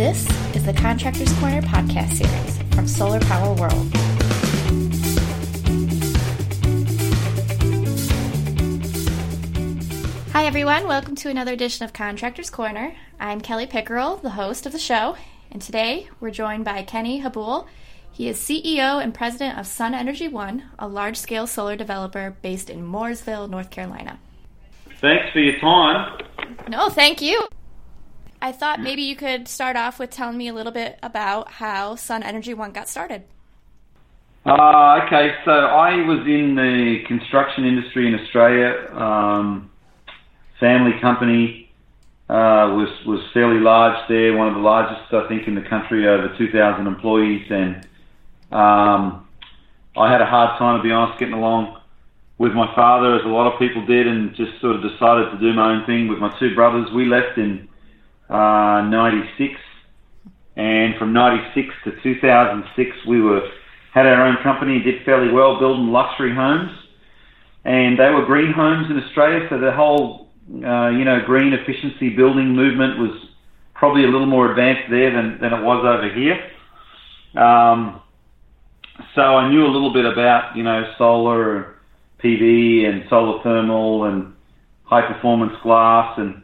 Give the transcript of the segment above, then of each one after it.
This is the Contractors Corner podcast series from Solar Power World. Hi, everyone. Welcome to another edition of Contractors Corner. I'm Kelly Pickerel, the host of the show, and today we're joined by Kenny Habul. He is CEO and president of Sun Energy One, a large scale solar developer based in Mooresville, North Carolina. Thanks for your time. No, thank you. I thought maybe you could start off with telling me a little bit about how Sun Energy One got started. Uh, okay, so I was in the construction industry in Australia. Um, family company uh, was was fairly large there, one of the largest I think in the country, over 2,000 employees, and um, I had a hard time to be honest getting along with my father, as a lot of people did, and just sort of decided to do my own thing with my two brothers. We left in uh, 96. And from 96 to 2006, we were had our own company, did fairly well building luxury homes. And they were green homes in Australia, so the whole, uh, you know, green efficiency building movement was probably a little more advanced there than, than it was over here. Um, so I knew a little bit about, you know, solar, PV and solar thermal and high performance glass and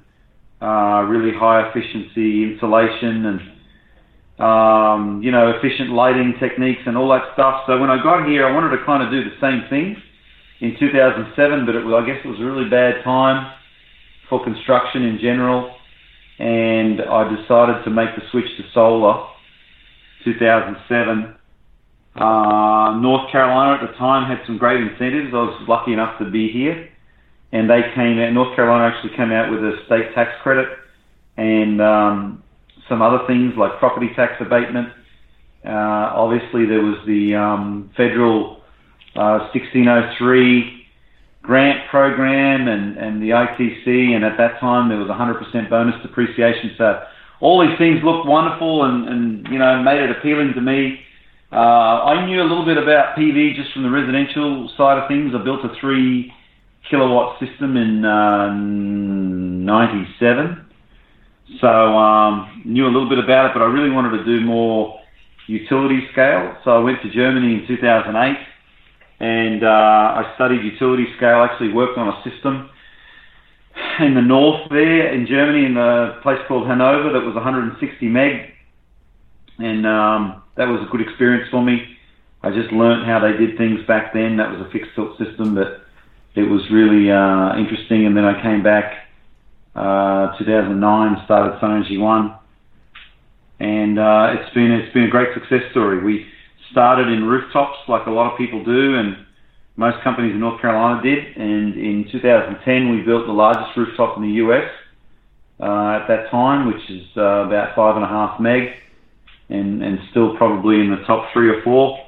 uh, really high efficiency insulation and um, you know efficient lighting techniques and all that stuff. So when I got here, I wanted to kind of do the same thing in 2007, but it was, I guess it was a really bad time for construction in general, and I decided to make the switch to solar. 2007. Uh, North Carolina at the time had some great incentives. I was lucky enough to be here and they came out. North Carolina actually came out with a state tax credit and um, some other things like property tax abatement. Uh, obviously, there was the um, federal uh, 1603 grant program and, and the ITC, and at that time there was 100% bonus depreciation. So all these things looked wonderful and, and you know made it appealing to me. Uh, I knew a little bit about PV just from the residential side of things. I built a three kilowatt system in uh, 97. So um, knew a little bit about it, but I really wanted to do more utility scale. So I went to Germany in 2008 and uh, I studied utility scale, actually worked on a system in the north there in Germany in a place called Hanover that was 160 meg. And um, that was a good experience for me. I just learned how they did things back then. That was a fixed tilt system, but it was really uh, interesting. And then I came back uh, 2009, started Energy One, and uh, it's been it's been a great success story. We started in rooftops like a lot of people do, and most companies in North Carolina did. And in 2010, we built the largest rooftop in the US uh, at that time, which is uh, about five and a half meg, and and still probably in the top three or four.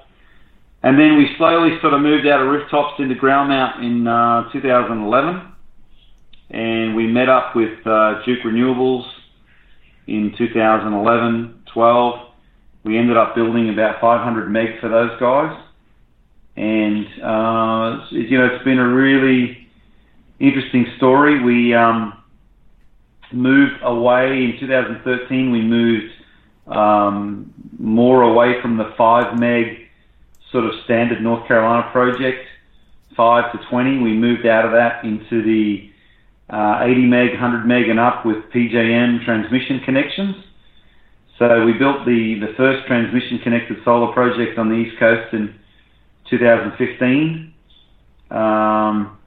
And then we slowly sort of moved out of rooftops into ground mount in uh, 2011. And we met up with uh, Duke Renewables in 2011 12. We ended up building about 500 meg for those guys. And, uh, you know, it's been a really interesting story. We um, moved away in 2013, we moved um, more away from the 5 meg sort of standard North Carolina project, 5 to 20. We moved out of that into the uh, 80 meg, 100 meg and up with PJM transmission connections. So we built the, the first transmission connected solar project on the East Coast in 2015. Um,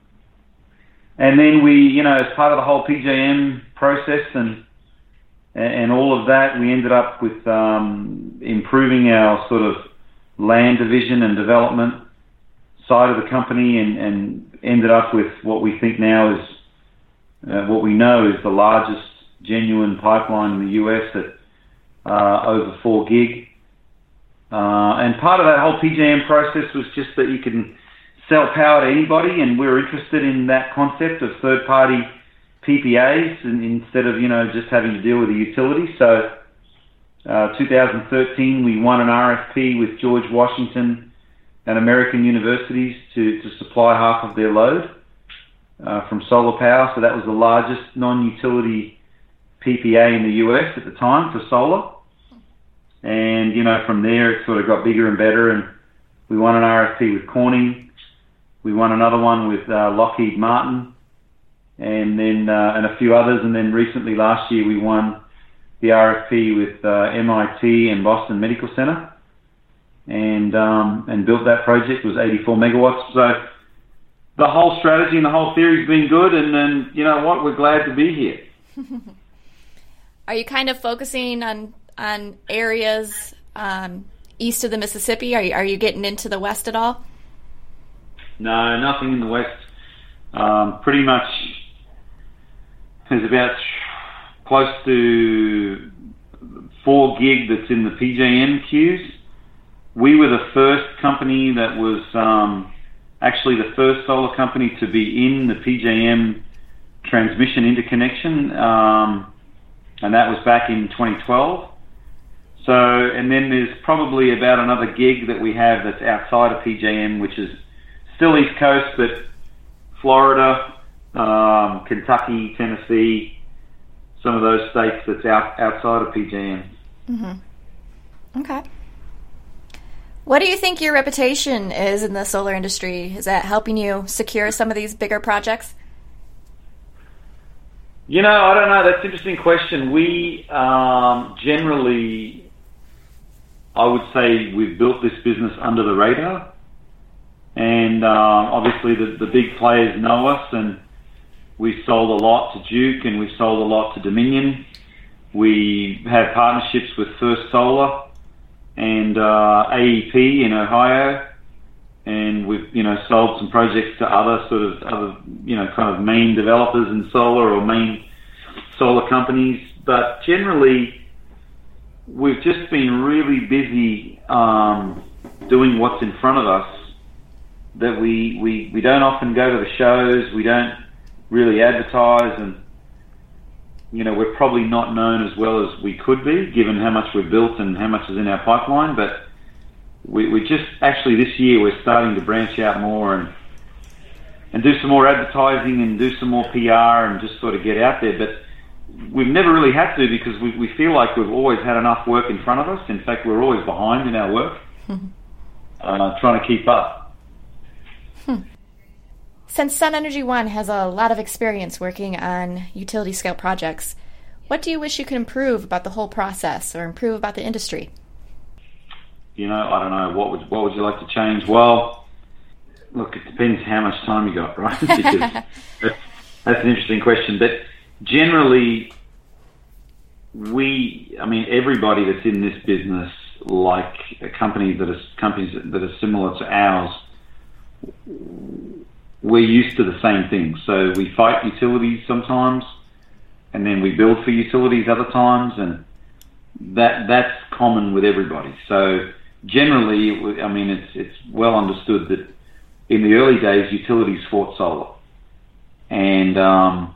and then we, you know, as part of the whole PJM process and and all of that, we ended up with um, improving our sort of land division and development side of the company and, and ended up with what we think now is uh, what we know is the largest genuine pipeline in the US at uh, over 4 gig. Uh, and part of that whole PJM process was just that you can sell power to anybody, and we're interested in that concept of third party PPAs and instead of you know just having to deal with the utility. So uh, 2013, we won an RFP with George Washington and American universities to, to supply half of their load uh, from solar power. So that was the largest non-utility PPA in the US at the time for solar. And, you know, from there it sort of got bigger and better and we won an RFP with Corning. We won another one with uh, Lockheed Martin and then uh, and a few others. And then recently last year we won the RFP with uh, MIT and Boston Medical Center and um, and built that project. It was 84 megawatts. So the whole strategy and the whole theory's been good. And then you know what, we're glad to be here. Are you kind of focusing on on areas um, east of the Mississippi? Are you, are you getting into the west at all? No, nothing in the west. Um, pretty much, there's about close to four gig that's in the PJM queues. We were the first company that was um, actually the first solar company to be in the PJM transmission interconnection. Um, and that was back in 2012. So, and then there's probably about another gig that we have that's outside of PJM, which is still East Coast, but Florida, um, Kentucky, Tennessee, some of those states that's out outside of PJM. Mm-hmm. Okay. What do you think your reputation is in the solar industry? Is that helping you secure some of these bigger projects? You know, I don't know. That's an interesting question. We um, generally, I would say, we've built this business under the radar, and uh, obviously the, the big players know us, and we've sold a lot to Duke, and we've sold a lot to Dominion. We have partnerships with First Solar and uh, AEP in Ohio, and we've you know sold some projects to other sort of other you know kind of main developers in solar or main solar companies. But generally, we've just been really busy um, doing what's in front of us. That we, we we don't often go to the shows. We don't really advertise, and you know we're probably not known as well as we could be, given how much we've built and how much is in our pipeline. But we, we just actually this year we're starting to branch out more and and do some more advertising and do some more PR and just sort of get out there. But we've never really had to because we, we feel like we've always had enough work in front of us. In fact, we're always behind in our work, uh, trying to keep up. Hmm. Since Sun Energy One has a lot of experience working on utility scale projects, what do you wish you could improve about the whole process or improve about the industry? you know, I don't know, what would what would you like to change? Well, look, it depends how much time you got, right? that's, an interesting question. But generally, we, I mean, everybody that's in this business, like a company that is companies that are similar to ours, we're used to the same thing. So we fight utilities sometimes, and then we build for utilities other times, and that that's common with everybody. So generally, I mean, it's it's well understood that in the early days, utilities fought solar, and um,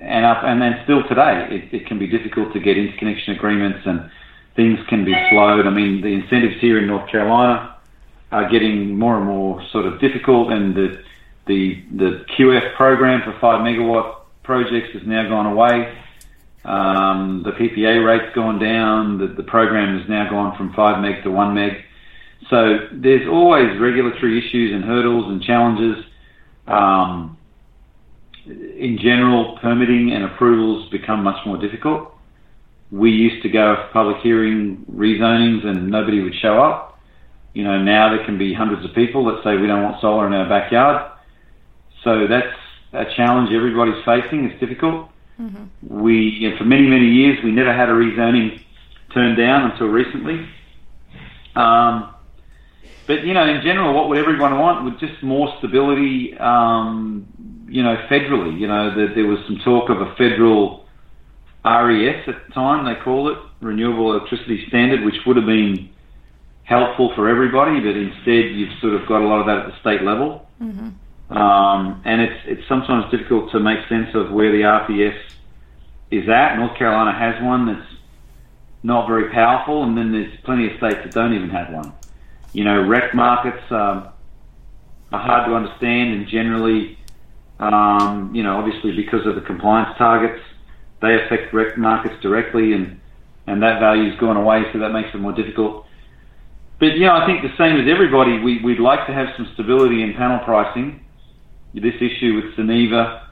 and up and then still today, it, it can be difficult to get interconnection agreements and things can be slowed. I mean, the incentives here in North Carolina are getting more and more sort of difficult, and the the the QF program for five megawatt projects has now gone away. Um, the PPA rate's gone down. The, the program has now gone from 5 meg to 1 meg. So there's always regulatory issues and hurdles and challenges. Um, in general, permitting and approvals become much more difficult. We used to go for public hearing rezonings and nobody would show up. You know, now there can be hundreds of people that say we don't want solar in our backyard. So that's a challenge everybody's facing. It's difficult. Mm-hmm. We, for many, many years, we never had a rezoning turned down until recently. Um, but, you know, in general, what would everyone want? With just more stability, um, you know, federally. You know, the, there was some talk of a federal RES at the time, they called it, Renewable Electricity Standard, which would have been helpful for everybody, but instead you've sort of got a lot of that at the state level. Mm-hmm. Um, and it's it's sometimes difficult to make sense of where the RPS is at. North Carolina has one that's not very powerful, and then there's plenty of states that don't even have one. You know, REC markets um, are hard to understand, and generally, um, you know, obviously because of the compliance targets, they affect REC markets directly, and and that value's gone away, so that makes it more difficult. But you know, I think the same as everybody, we, we'd like to have some stability in panel pricing. This issue with Suniva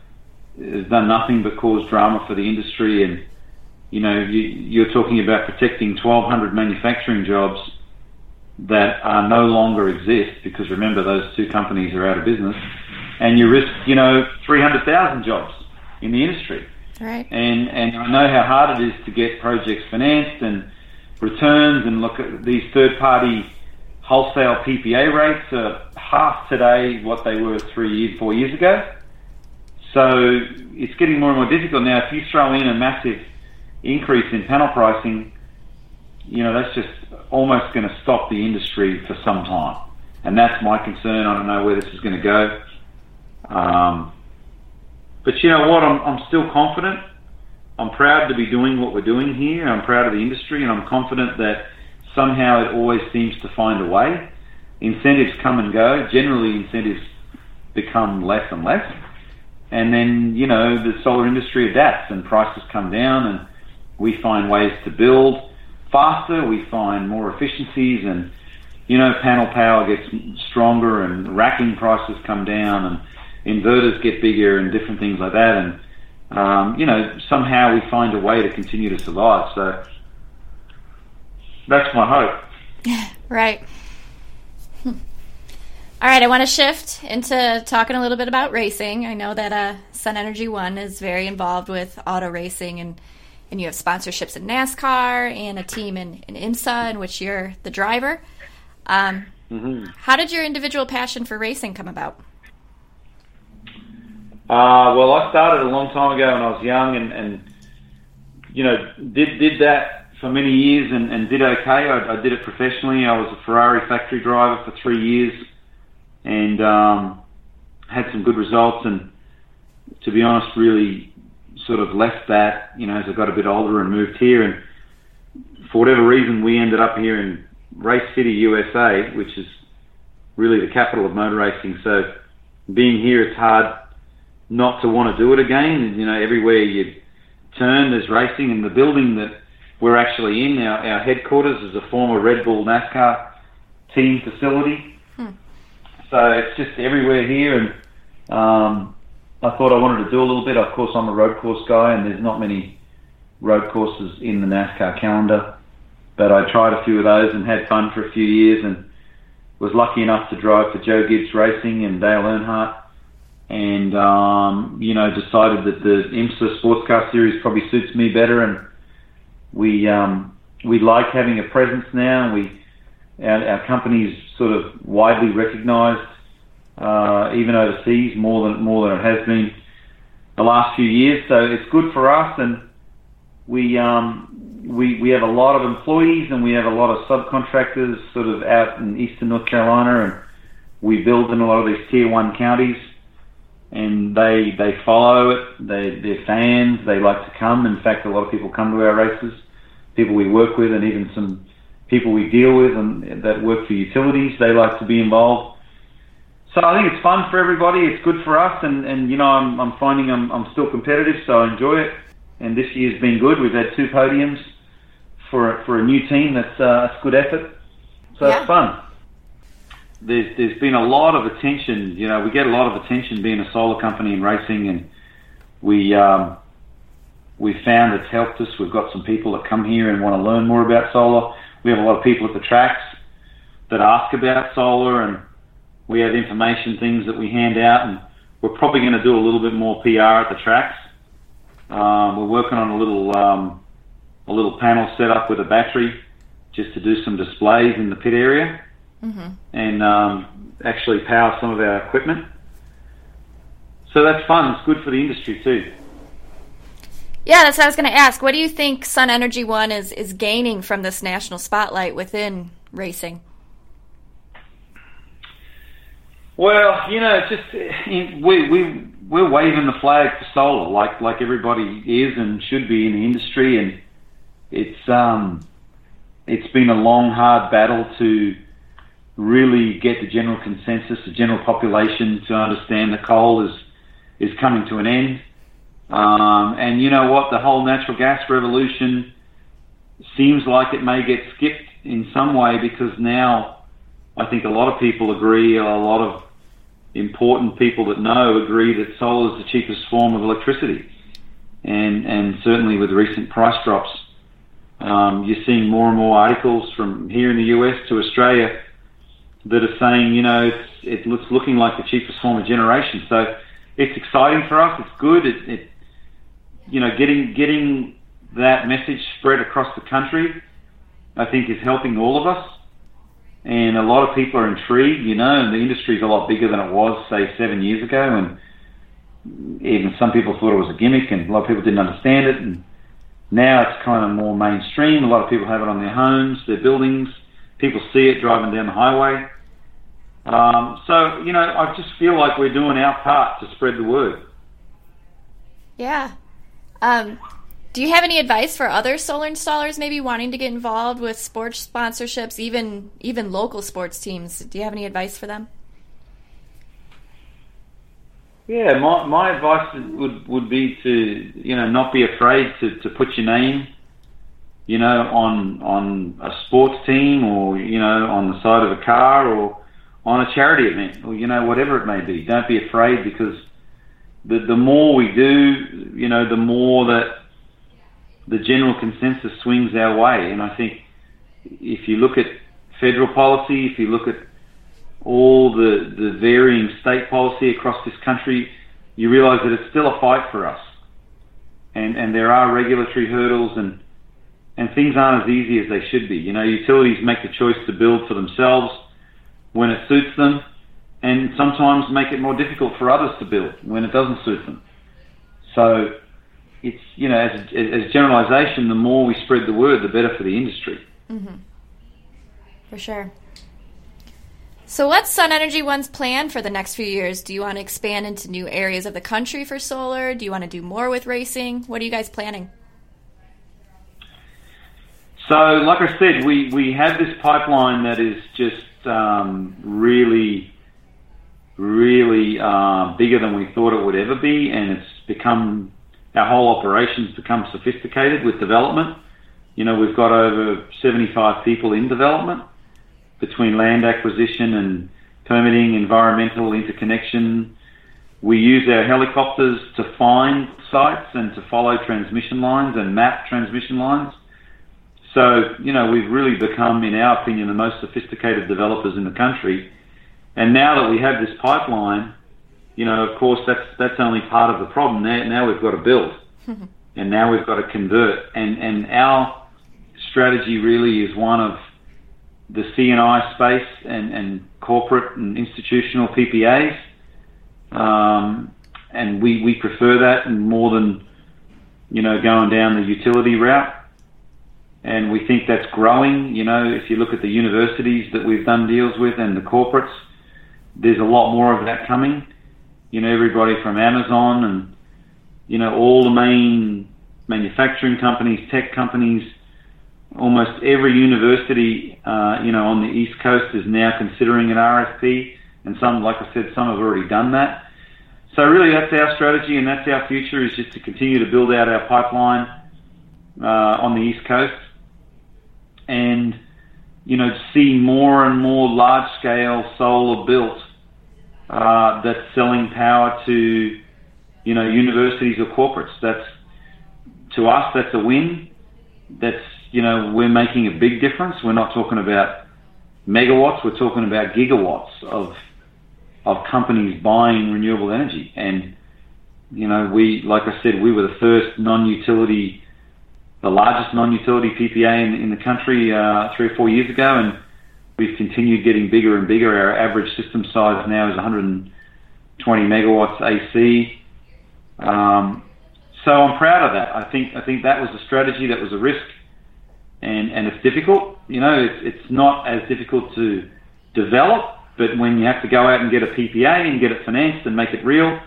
has done nothing but cause drama for the industry, and you know, you, you're talking about protecting 1,200 manufacturing jobs that are no longer exist because remember those two companies are out of business, and you risk you know 300,000 jobs in the industry. Right. And and I know how hard it is to get projects financed and returns and look at these third party wholesale PPA rates are half today what they were three years, four years ago. So it's getting more and more difficult now. If you throw in a massive increase in panel pricing, you know that's just almost going to stop the industry for some time, and that's my concern. I don't know where this is going to go. Um, but you know what? I'm, I'm still confident. I'm proud to be doing what we're doing here. I'm proud of the industry, and I'm confident that somehow it always seems to find a way. Incentives come and go. Generally, incentives become less and less. And then, you know, the solar industry adapts and prices come down and we find ways to build faster, we find more efficiencies and, you know, panel power gets stronger and racking prices come down and inverters get bigger and different things like that. And, um, you know, somehow we find a way to continue to survive. So that's my hope. right. All right, I want to shift into talking a little bit about racing. I know that uh, Sun Energy One is very involved with auto racing, and, and you have sponsorships in NASCAR and a team in, in IMSA, in which you're the driver. Um, mm-hmm. How did your individual passion for racing come about? Uh, well, I started a long time ago when I was young, and, and you know did did that for many years and, and did okay. I, I did it professionally. I was a Ferrari factory driver for three years, and um, had some good results. And to be honest, really sort of left that you know as I got a bit older and moved here. And for whatever reason, we ended up here in Race City, USA, which is really the capital of motor racing. So being here, it's hard not to want to do it again. You know, everywhere you turn, there's racing, and the building that we're actually in, our, our headquarters, is a former Red Bull NASCAR team facility. Hmm. So it's just everywhere here, and um, I thought I wanted to do a little bit. Of course, I'm a road course guy, and there's not many road courses in the NASCAR calendar. But I tried a few of those and had fun for a few years, and was lucky enough to drive for Joe Gibbs Racing and Dale Earnhardt and um, you know decided that the IMSA Sports Car Series probably suits me better, and we um, we like having a presence now. We our, our company's sort of widely recognised, uh, even overseas, more than more than it has been the last few years. So it's good for us, and we um, we we have a lot of employees, and we have a lot of subcontractors, sort of out in eastern North Carolina, and we build in a lot of these tier one counties and they they follow it. They they're fans. They like to come. In fact, a lot of people come to our races. People we work with, and even some people we deal with, and that work for utilities. They like to be involved. So I think it's fun for everybody. It's good for us, and, and you know I'm I'm finding I'm I'm still competitive, so I enjoy it. And this year's been good. We've had two podiums for for a new team. That's uh, that's good effort. So yeah. it's fun there's there's been a lot of attention. You know, we get a lot of attention being a solar company in racing, and we um, we found it's helped us. We've got some people that come here and want to learn more about solar. We have a lot of people at the tracks that ask about solar, and we have information things that we hand out, and we're probably going to do a little bit more PR at the tracks. Um, we're working on a little um, a little panel set up with a battery just to do some displays in the pit area mm-hmm. and um, actually power some of our equipment. So that's fun. It's good for the industry too. Yeah, that's what I was going to ask. What do you think Sun Energy One is is gaining from this national spotlight within racing? Well, you know, just we we we're waving the flag for solar, like like everybody is and should be in the industry, and it's um, it's been a long, hard battle to really get the general consensus, the general population to understand that coal is is coming to an end. Um, and you know what? The whole natural gas revolution seems like it may get skipped in some way because now I think a lot of people agree, a lot of important people that know agree that solar is the cheapest form of electricity. And, and certainly with recent price drops, um, you're seeing more and more articles from here in the US to Australia that are saying, you know, it's, it's looking like the cheapest form of generation. So it's exciting for us. It's good. It, it you know, getting getting that message spread across the country, I think, is helping all of us. And a lot of people are intrigued, you know, and the industry is a lot bigger than it was, say, seven years ago. And even some people thought it was a gimmick, and a lot of people didn't understand it. And now it's kind of more mainstream. A lot of people have it on their homes, their buildings. People see it driving down the highway. Um, so, you know, I just feel like we're doing our part to spread the word. Yeah. Um, do you have any advice for other solar installers maybe wanting to get involved with sports sponsorships, even even local sports teams? Do you have any advice for them? Yeah, my, my advice would, would be to you know not be afraid to, to put your name, you know, on on a sports team or you know on the side of a car or on a charity event or you know whatever it may be. Don't be afraid because the the more we do, you know, the more that the general consensus swings our way. And I think if you look at federal policy, if you look at all the, the varying state policy across this country, you realize that it's still a fight for us. And, and there are regulatory hurdles and, and things aren't as easy as they should be. You know, utilities make the choice to build for themselves when it suits them and sometimes make it more difficult for others to build when it doesn't suit them. So it's you know, as a, as generalization, the more we spread the word, the better for the industry. Mm-hmm. For sure. So, what's Sun Energy One's plan for the next few years? Do you want to expand into new areas of the country for solar? Do you want to do more with racing? What are you guys planning? So, like I said, we, we have this pipeline that is just um, really, really uh, bigger than we thought it would ever be, and it's become our whole operations become sophisticated with development. You know, we've got over 75 people in development between land acquisition and permitting, environmental interconnection. We use our helicopters to find sites and to follow transmission lines and map transmission lines. So, you know, we've really become, in our opinion, the most sophisticated developers in the country. And now that we have this pipeline, you know, of course, that's that's only part of the problem. Now, now we've got to build, and now we've got to convert. And and our strategy really is one of the C&I space and, and corporate and institutional PPAs. Um, and we, we prefer that more than, you know, going down the utility route. And we think that's growing. You know, if you look at the universities that we've done deals with and the corporates, there's a lot more of that coming you know, everybody from Amazon and, you know, all the main manufacturing companies, tech companies, almost every university, uh, you know, on the East Coast is now considering an RFP, and some, like I said, some have already done that. So really, that's our strategy, and that's our future is just to continue to build out our pipeline uh, on the East Coast, and you know, see more and more large-scale solar built uh, that's selling power to, you know, universities or corporates. That's to us, that's a win. That's you know, we're making a big difference. We're not talking about megawatts. We're talking about gigawatts of of companies buying renewable energy. And you know, we like I said, we were the first non-utility, the largest non-utility PPA in, in the country uh, three or four years ago, and we've continued getting bigger and bigger. Our average system size now is 120 megawatts AC. Um, so I'm proud of that. I think I think that was a strategy that was a risk, and and it's difficult. You know, it's it's not as difficult to develop, but when you have to go out and get a PPA and get it financed and make it real,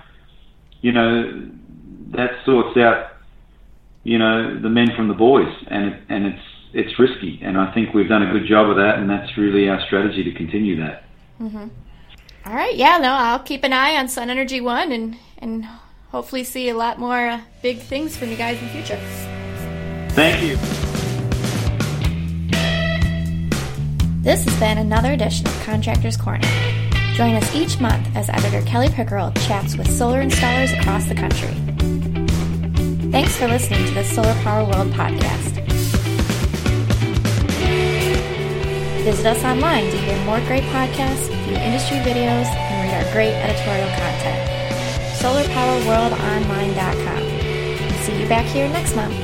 you know, that sorts out, you know, the men from the boys, and it, and it's it's risky, and I think we've done a good job of that, and that's really our strategy to continue that. Mm-hmm. All right, yeah, no, I'll keep an eye on Sun Energy One, and and hopefully see a lot more uh, big things from you guys in the future. Thank you. This has been another edition of Contractors Corner. Join us each month as editor Kelly Pickerel chats with solar installers across the country. Thanks for listening to the Solar Power World podcast. Visit us online to hear more great podcasts, view industry videos, and read our great editorial content. SolarPowerWorldOnline.com. See you back here next month.